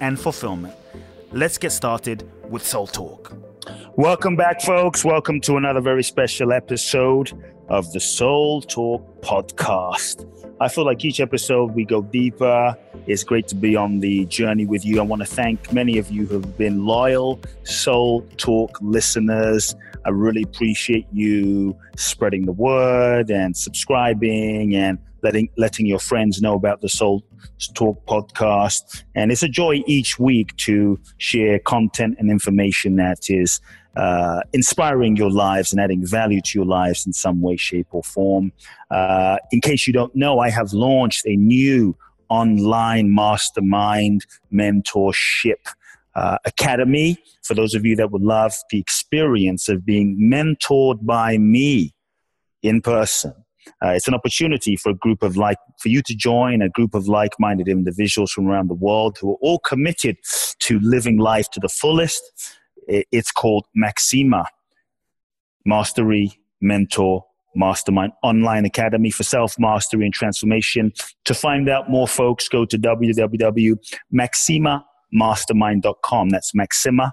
and fulfillment. Let's get started with Soul Talk. Welcome back, folks. Welcome to another very special episode of the Soul Talk podcast. I feel like each episode we go deeper. It's great to be on the journey with you. I want to thank many of you who have been loyal Soul Talk listeners. I really appreciate you spreading the word and subscribing and letting letting your friends know about the Soul Talk podcast. And it's a joy each week to share content and information that is uh, inspiring your lives and adding value to your lives in some way, shape, or form. Uh, in case you don't know, I have launched a new online mastermind mentorship uh, academy for those of you that would love the experience of being mentored by me in person uh, it's an opportunity for a group of like for you to join a group of like-minded individuals from around the world who are all committed to living life to the fullest. It's called Maxima Mastery Mentor Mastermind Online Academy for Self Mastery and Transformation. To find out more, folks, go to www.maximamastermind.com. That's Maxima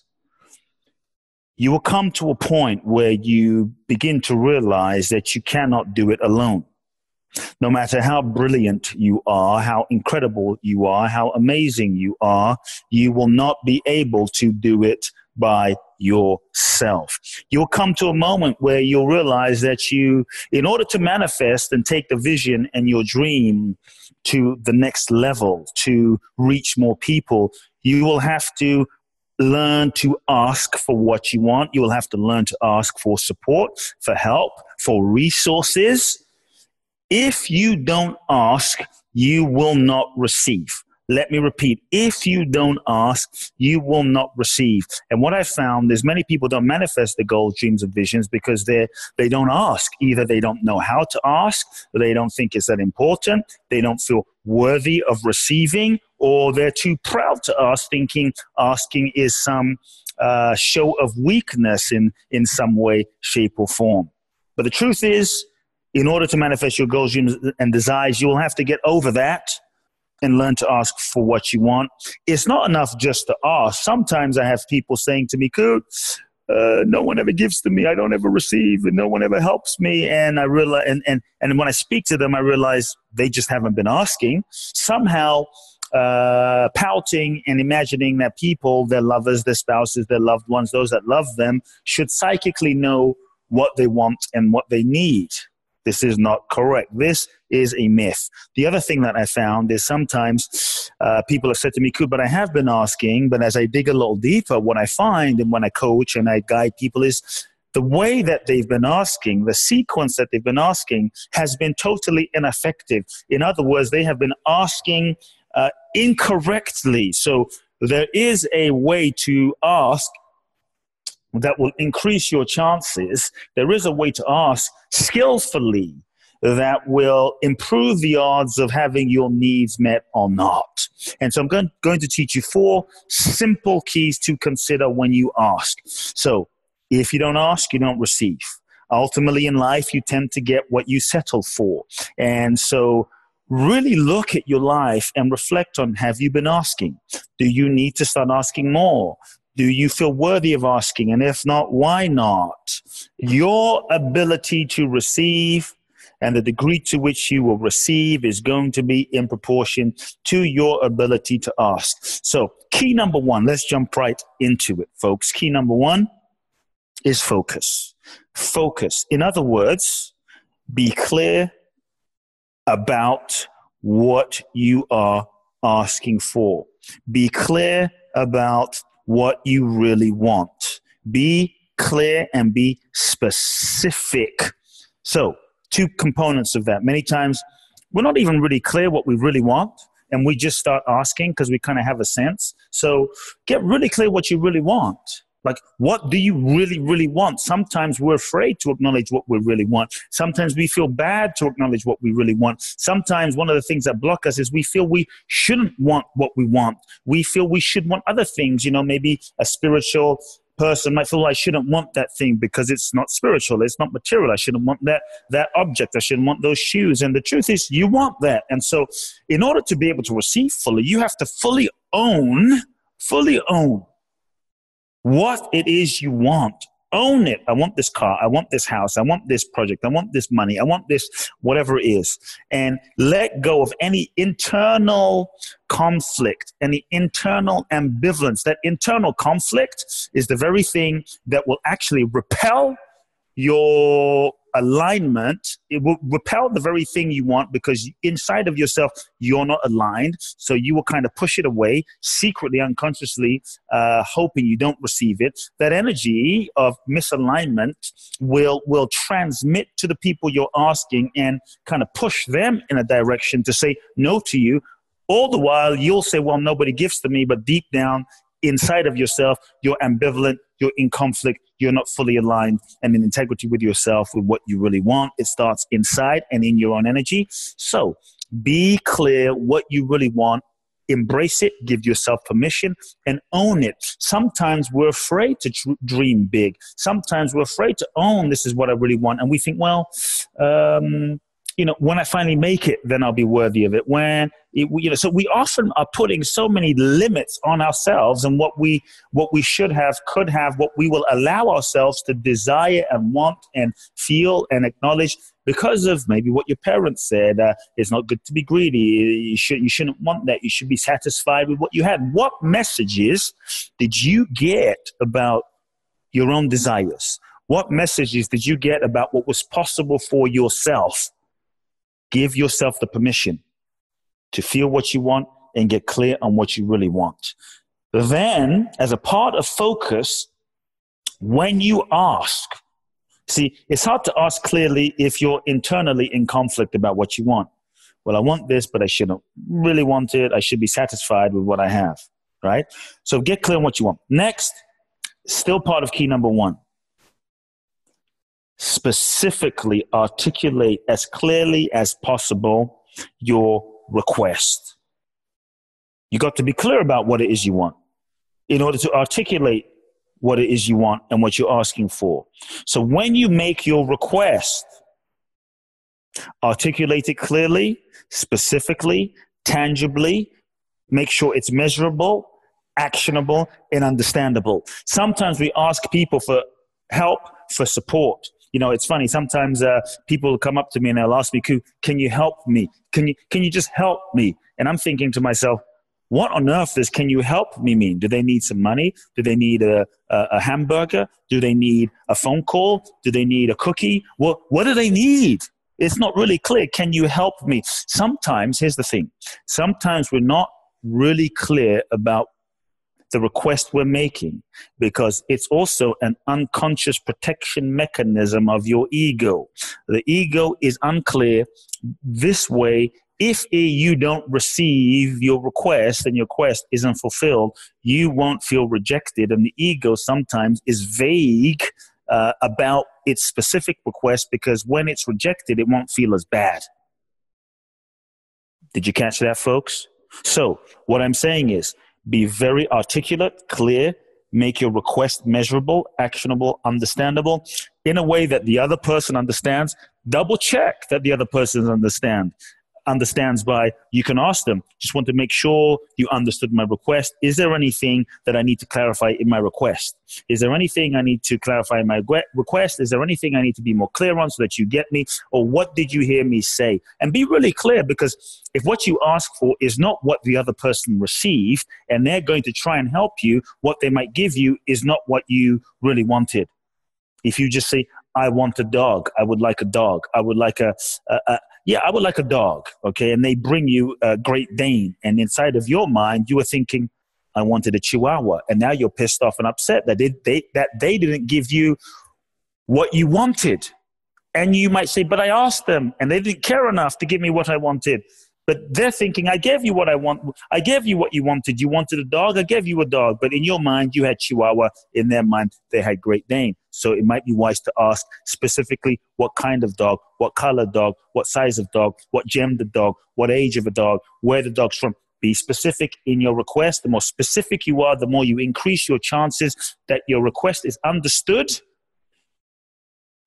you will come to a point where you begin to realize that you cannot do it alone. No matter how brilliant you are, how incredible you are, how amazing you are, you will not be able to do it by yourself. You'll come to a moment where you'll realize that you, in order to manifest and take the vision and your dream to the next level, to reach more people, you will have to learn to ask for what you want. You will have to learn to ask for support, for help, for resources. If you don't ask, you will not receive. Let me repeat if you don't ask, you will not receive. And what I found is many people don't manifest their goals, dreams, and visions because they they don't ask. Either they don't know how to ask, or they don't think it's that important, they don't feel worthy of receiving, or they're too proud to ask, thinking asking is some uh, show of weakness in, in some way, shape, or form. But the truth is, in order to manifest your goals and desires, you will have to get over that and learn to ask for what you want. It's not enough just to ask. Sometimes I have people saying to me, Kute, uh, no one ever gives to me. I don't ever receive, and no one ever helps me. And I realize, and, and, and when I speak to them, I realize they just haven't been asking. Somehow, uh, pouting and imagining that people, their lovers, their spouses, their loved ones, those that love them, should psychically know what they want and what they need. This is not correct. This is a myth. The other thing that I found is sometimes uh, people have said to me, but I have been asking, but as I dig a little deeper, what I find and when I coach and I guide people is the way that they've been asking, the sequence that they've been asking has been totally ineffective. In other words, they have been asking uh, incorrectly. So there is a way to ask that will increase your chances. There is a way to ask skillfully that will improve the odds of having your needs met or not. And so I'm going, going to teach you four simple keys to consider when you ask. So if you don't ask, you don't receive. Ultimately, in life, you tend to get what you settle for. And so really look at your life and reflect on have you been asking? Do you need to start asking more? Do you feel worthy of asking? And if not, why not? Your ability to receive and the degree to which you will receive is going to be in proportion to your ability to ask. So, key number one, let's jump right into it, folks. Key number one is focus. Focus. In other words, be clear about what you are asking for. Be clear about what you really want. Be clear and be specific. So, two components of that. Many times we're not even really clear what we really want and we just start asking because we kind of have a sense. So get really clear what you really want. Like, what do you really, really want? Sometimes we're afraid to acknowledge what we really want. Sometimes we feel bad to acknowledge what we really want. Sometimes one of the things that block us is we feel we shouldn't want what we want. We feel we should want other things, you know, maybe a spiritual person might feel I shouldn't want that thing because it's not spiritual, it's not material. I shouldn't want that that object. I shouldn't want those shoes. And the truth is, you want that. And so, in order to be able to receive fully, you have to fully own, fully own what it is you want own it. I want this car. I want this house. I want this project. I want this money. I want this, whatever it is. And let go of any internal conflict, any internal ambivalence. That internal conflict is the very thing that will actually repel your alignment, it will repel the very thing you want because inside of yourself, you're not aligned. So you will kind of push it away secretly, unconsciously, uh, hoping you don't receive it. That energy of misalignment will, will transmit to the people you're asking and kind of push them in a direction to say no to you. All the while, you'll say, Well, nobody gives to me, but deep down, inside of yourself, you're ambivalent, you're in conflict, you're not fully aligned and in integrity with yourself, with what you really want. It starts inside and in your own energy. So be clear what you really want. Embrace it, give yourself permission, and own it. Sometimes we're afraid to tr- dream big. Sometimes we're afraid to own this is what I really want. And we think, well, um, you know, when I finally make it, then I'll be worthy of it. When it, you know, so we often are putting so many limits on ourselves and what we what we should have, could have, what we will allow ourselves to desire and want and feel and acknowledge because of maybe what your parents said. Uh, it's not good to be greedy. You should you shouldn't want that. You should be satisfied with what you had. What messages did you get about your own desires? What messages did you get about what was possible for yourself? Give yourself the permission to feel what you want and get clear on what you really want. Then, as a part of focus, when you ask, see, it's hard to ask clearly if you're internally in conflict about what you want. Well, I want this, but I shouldn't really want it. I should be satisfied with what I have, right? So get clear on what you want. Next, still part of key number one specifically articulate as clearly as possible your request. You got to be clear about what it is you want in order to articulate what it is you want and what you're asking for. So when you make your request, articulate it clearly, specifically, tangibly, make sure it's measurable, actionable, and understandable. Sometimes we ask people for help, for support you know, it's funny. Sometimes uh, people come up to me and they'll ask me, "Can you help me? Can you can you just help me?" And I'm thinking to myself, what on earth does "Can you help me" mean? Do they need some money? Do they need a, a, a hamburger? Do they need a phone call? Do they need a cookie? What what do they need? It's not really clear. Can you help me? Sometimes, here's the thing. Sometimes we're not really clear about the request we're making because it's also an unconscious protection mechanism of your ego. The ego is unclear. This way, if you don't receive your request and your quest isn't fulfilled, you won't feel rejected. And the ego sometimes is vague uh, about its specific request because when it's rejected, it won't feel as bad. Did you catch that, folks? So, what I'm saying is, be very articulate, clear, make your request measurable, actionable, understandable in a way that the other person understands. Double check that the other person understands. Understands by you can ask them. Just want to make sure you understood my request. Is there anything that i need to clarify in my request? Is there anything i need to clarify in my request? Is there anything i need to be more clear on so that you get me? Or what did you hear me say? And be really clear because if what you ask for is not what the other person received and they're going to try and help you what they might give you is not what you really wanted. If you just say I want a dog. I would like a dog. I would like a, a, a, yeah, I would like a dog. Okay. And they bring you a Great Dane. And inside of your mind, you were thinking, I wanted a Chihuahua. And now you're pissed off and upset that they, they, that they didn't give you what you wanted. And you might say, but I asked them and they didn't care enough to give me what I wanted. But they're thinking, I gave you what I want. I gave you what you wanted. You wanted a dog. I gave you a dog. But in your mind, you had Chihuahua. In their mind, they had Great Dane. So it might be wise to ask specifically what kind of dog, what color dog, what size of dog, what gender dog, what age of a dog, where the dog's from. Be specific in your request. The more specific you are, the more you increase your chances that your request is understood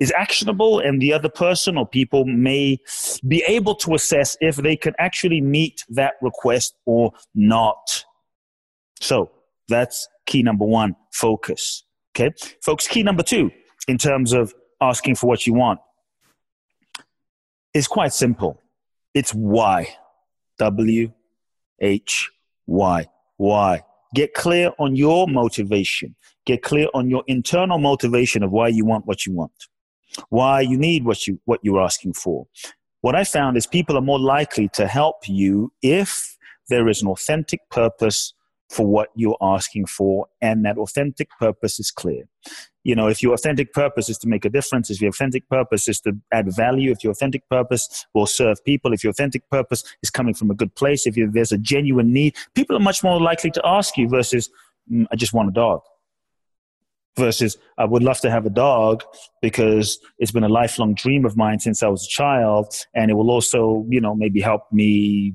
is actionable and the other person or people may be able to assess if they can actually meet that request or not. So that's key number one focus. Okay. Folks, key number two in terms of asking for what you want is quite simple. It's why. W H Y. Why? Get clear on your motivation. Get clear on your internal motivation of why you want what you want why you need what you what you're asking for. What I found is people are more likely to help you if there is an authentic purpose for what you're asking for and that authentic purpose is clear. You know, if your authentic purpose is to make a difference, if your authentic purpose is to add value, if your authentic purpose will serve people, if your authentic purpose is coming from a good place, if there's a genuine need, people are much more likely to ask you versus, mm, I just want a dog versus I would love to have a dog because it's been a lifelong dream of mine since I was a child, and it will also, you know, maybe help me.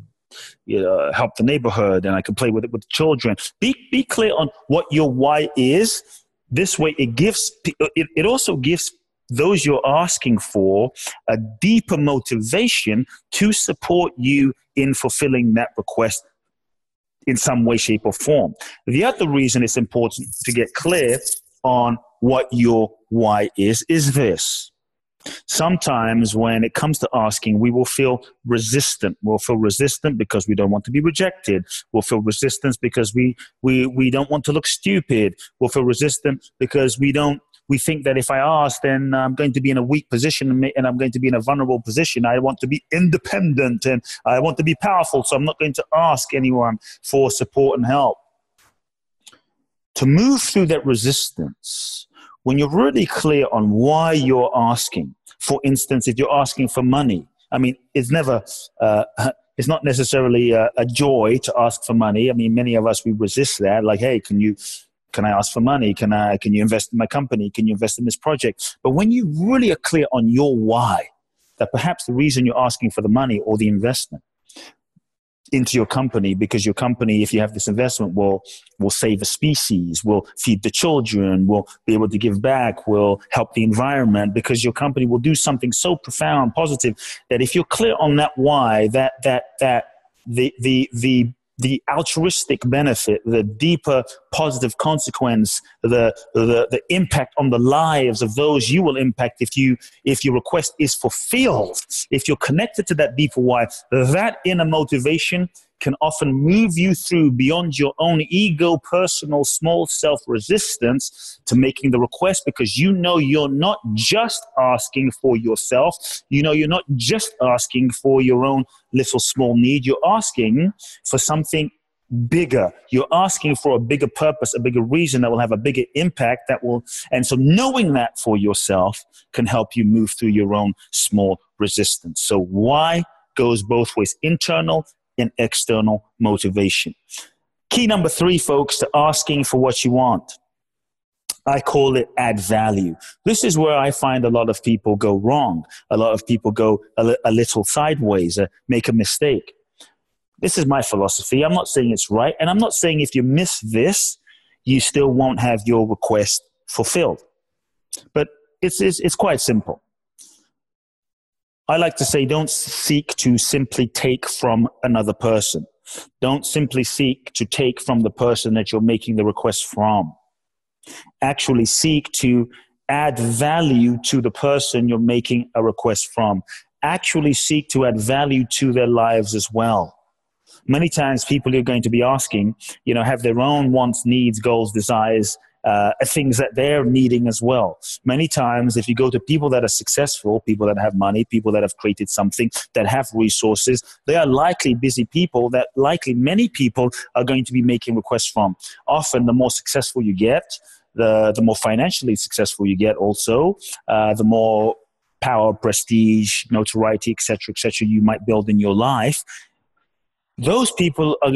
You know, help the neighborhood, and I can play with it with the children. Be be clear on what your why is. This way, it gives it, it also gives those you're asking for a deeper motivation to support you in fulfilling that request in some way, shape, or form. The other reason it's important to get clear on what your why is is this. Sometimes when it comes to asking, we will feel resistant. We'll feel resistant because we don't want to be rejected. We'll feel resistance because we, we, we don't want to look stupid. We'll feel resistant because we don't we think that if I ask, then I'm going to be in a weak position and I'm going to be in a vulnerable position. I want to be independent and I want to be powerful, so I'm not going to ask anyone for support and help to move through that resistance, when you're really clear on why you're asking, for instance, if you're asking for money, I mean, it's never, uh, it's not necessarily a, a, joy to ask for money. I mean, many of us, we resist that. Like, hey, can you, can I ask for money? Can I, can you invest in my company? Can you invest in this project? But when you really are clear on your why, that perhaps the reason you're asking for the money or the investment into your company because your company if you have this investment will will save a species will feed the children will be able to give back will help the environment because your company will do something so profound positive that if you're clear on that why that that that the the the the altruistic benefit, the deeper positive consequence, the, the, the impact on the lives of those you will impact if you if your request is fulfilled, if you're connected to that deeper why, that inner motivation can often move you through beyond your own ego, personal, small self resistance to making the request because you know you're not just asking for yourself. You know you're not just asking for your own little small need. You're asking for something bigger. You're asking for a bigger purpose, a bigger reason that will have a bigger impact that will, and so knowing that for yourself can help you move through your own small resistance. So why goes both ways, internal and external motivation. Key number three, folks, to asking for what you want. I call it add value. This is where I find a lot of people go wrong. A lot of people go a, a little sideways, uh, make a mistake. This is my philosophy. I'm not saying it's right. And I'm not saying if you miss this, you still won't have your request fulfilled. But it's, it's, it's quite simple. I like to say don't seek to simply take from another person. Don't simply seek to take from the person that you're making the request from. Actually, seek to add value to the person you're making a request from. Actually, seek to add value to their lives as well. Many times, people are going to be asking, you know, have their own wants, needs, goals, desires, uh, things that they're needing as well. Many times, if you go to people that are successful, people that have money, people that have created something, that have resources, they are likely busy people that likely many people are going to be making requests from. Often, the more successful you get, the, the more financially successful you get, also, uh, the more power, prestige, notoriety, etc., etc., you might build in your life. Those people are,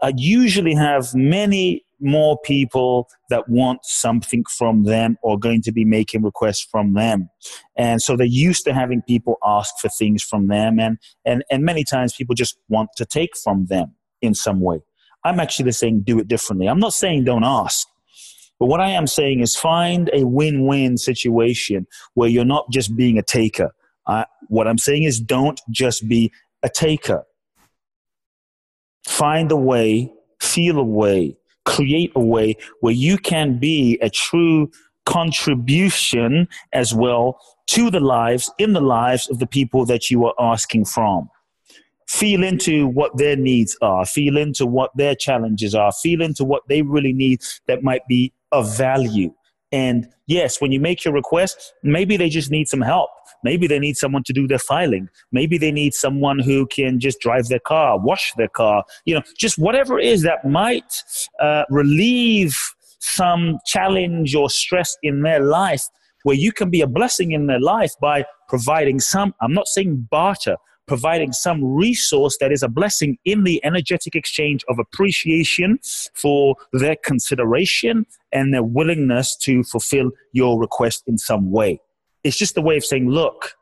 are usually have many more people that want something from them or going to be making requests from them. And so they're used to having people ask for things from them. And, and, and many times people just want to take from them in some way. I'm actually saying do it differently. I'm not saying don't ask. But what I am saying is find a win win situation where you're not just being a taker. What I'm saying is don't just be a taker. Find a way, feel a way create a way where you can be a true contribution as well to the lives, in the lives of the people that you are asking from. Feel into what their needs are, feel into what their challenges are, feel into what they really need that might be of value. And yes, when you make your request, maybe they just need some help. Maybe they need someone to do their filing. Maybe they need someone who can just drive their car, wash their car, you know, just whatever it is that might uh, relieve some challenge or stress in their life where you can be a blessing in their life by providing some, I'm not saying barter, providing some resource that is a blessing in the energetic exchange of appreciation for their consideration and their willingness to fulfill your request in some way. It's just a way of saying, look,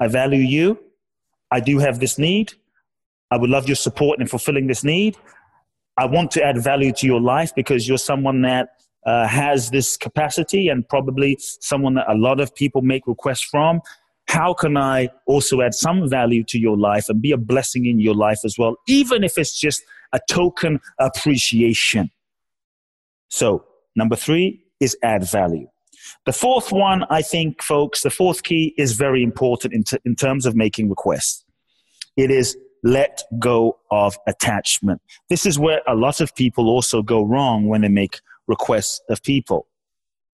I value you. I do have this need. I would love your support in fulfilling this need. I want to add value to your life because you're someone that uh, has this capacity and probably someone that a lot of people make requests from how can I also add some value to your life and be a blessing in your life as well, even if it's just a token appreciation? So, number three is add value. The fourth one, I think, folks, the fourth key is very important in, t- in terms of making requests. It is let go of attachment. This is where a lot of people also go wrong when they make requests of people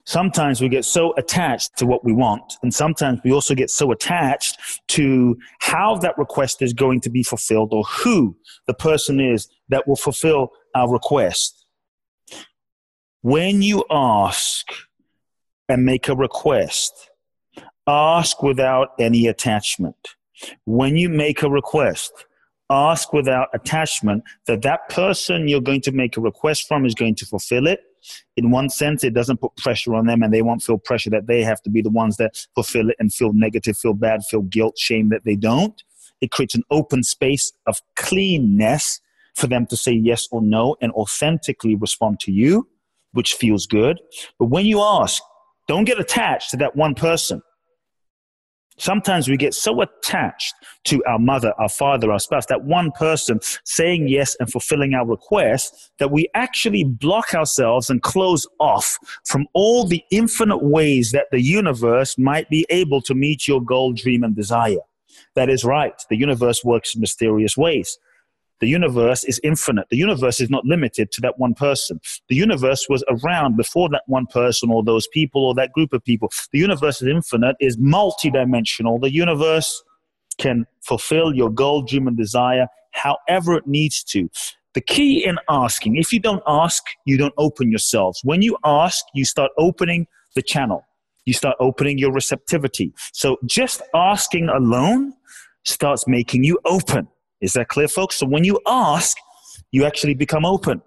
sometimes we get so attached to what we want, and sometimes we also get so attached to how that request is going to be fulfilled or who the person is that will fulfill our request. When you ask and make a request, ask without any attachment. When you make a request, ask without attachment that that person you're going to make a request from is going to fulfill it in one sense, it doesn't put pressure on them and they won't feel pressure that they have to be the ones that fulfill it and feel negative, feel bad, feel guilt, shame that they don't. It creates an open space of cleanness for them to say yes or no and authentically respond to you, which feels good. But when you ask, don't get attached to that one person. Sometimes we get so attached to our mother, our father, our spouse, that one person saying yes and fulfilling our request, that we actually block ourselves and close off from all the infinite ways that the universe might be able to meet your goal, dream, and desire. That is right. The universe works in mysterious ways. The universe is infinite. The universe is not limited to that one person. The universe was around before that one person or those people or that group of people. The universe is infinite, is multidimensional. The universe can fulfill your goal, dream, and desire however it needs to. The key in asking, if you don't ask, you don't open yourselves. When you ask, you start opening the channel. You start opening your receptivity. So just asking alone starts making you open. Is that clear, folks? So when you ask, you actually become open.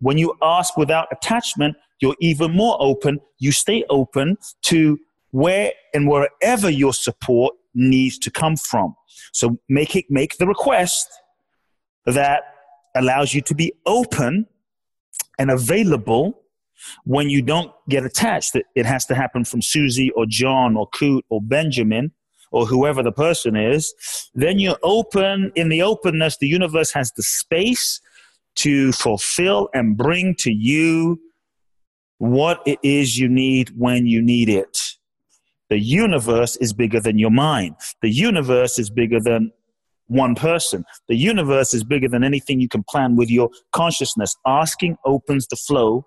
When you ask without attachment, you're even more open. You stay open to where and wherever your support needs to come from. So make it make the request that allows you to be open and available when you don't get attached. It has to happen from Susie or John or Kute or Benjamin or whoever the person is, then you're open. In the openness, the universe has the space to fulfill and bring to you what it is you need when you need it. The universe is bigger than your mind. The universe is bigger than one person. The universe is bigger than anything you can plan with your consciousness. Asking opens the flow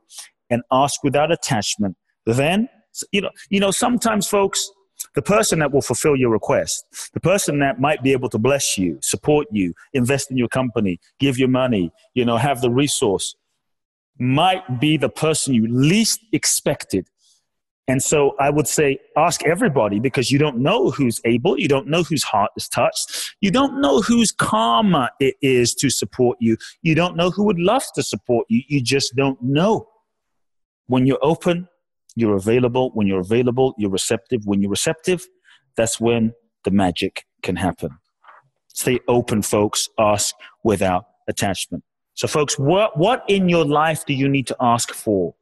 and ask without attachment. Then, you know, you know, sometimes folks, the person that will fulfill your request, the person that might be able to bless you, support you, invest in your company, give you money, you know, have the resource, might be the person you least expected. And so I would say ask everybody because you don't know who's able, you don't know whose heart is touched, you don't know whose karma it is to support you, you don't know who would love to support you, you just don't know. When you're open, you're available. When you're available, you're receptive. When you're receptive, that's when the magic can happen. Stay open, folks. Ask without attachment. So, folks, what, what in your life do you need to ask for?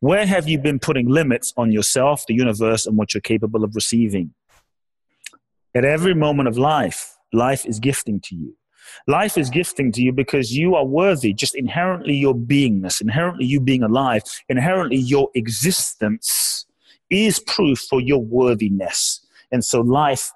Where have you been putting limits on yourself, the universe, and what you're capable of receiving? At every moment of life, life is gifting to you. Life is gifting to you because you are worthy, just inherently your beingness, inherently you being alive, inherently your existence is proof for your worthiness. And so, life,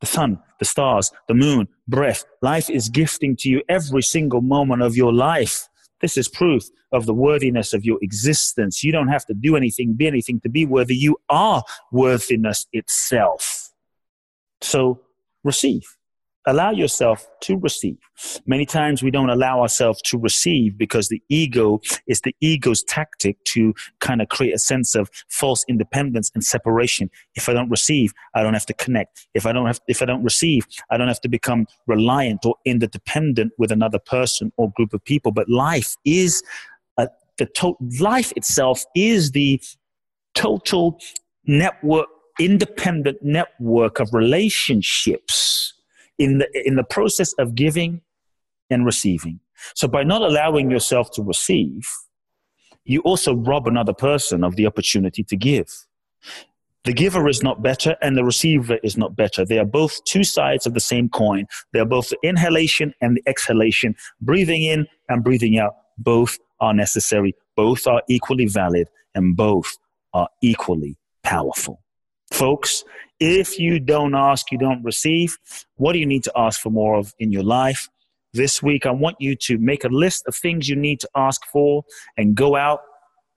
the sun, the stars, the moon, breath, life is gifting to you every single moment of your life. This is proof of the worthiness of your existence. You don't have to do anything, be anything to be worthy. You are worthiness itself. So receive. Allow yourself to receive. Many times we don't allow ourselves to receive because the ego is the ego's tactic to kind of create a sense of false independence and separation. If I don't receive, I don't have to connect. If I don't have, if I don't receive, I don't have to become reliant or interdependent with another person or group of people. But life is a, the to- life itself is the total network, independent network of relationships in the, in the process of giving and receiving. So by not allowing yourself to receive, you also rob another person of the opportunity to give. The giver is not better and the receiver is not better. They are both two sides of the same coin. They are both the inhalation and the exhalation. Breathing in and breathing out, both are necessary. Both are equally valid and both are equally powerful. Folks, if you don't ask, you don't receive. What do you need to ask for more of in your life? This week, I want you to make a list of things you need to ask for and go out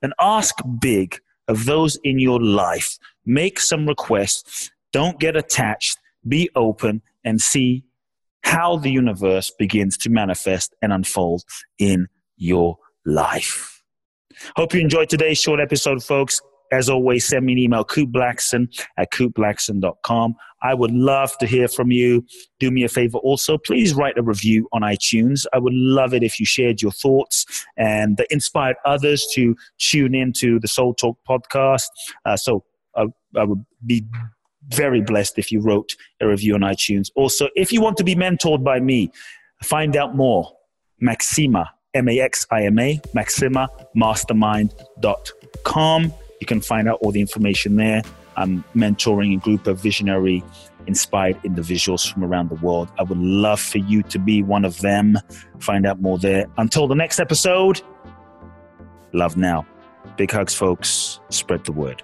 and ask big of those in your life. Make some requests. Don't get attached. Be open and see how the universe begins to manifest and unfold in your life. Hope you enjoyed today's short episode, folks. As always, send me an email, Kute Blackson at kuteblackson.com. I would love to hear from you. Do me a favor also, please write a review on iTunes. I would love it if you shared your thoughts and that inspired others to tune into the Soul Talk podcast. Uh, so I, I would be very blessed if you wrote a review on iTunes. Also, if you want to be mentored by me, find out more. Maxima, M A X I M A, maximamastermind.com. You can find out all the information there. I'm mentoring a group of visionary, inspired individuals from around the world. I would love for you to be one of them. Find out more there. Until the next episode, love now. Big hugs, folks. Spread the word.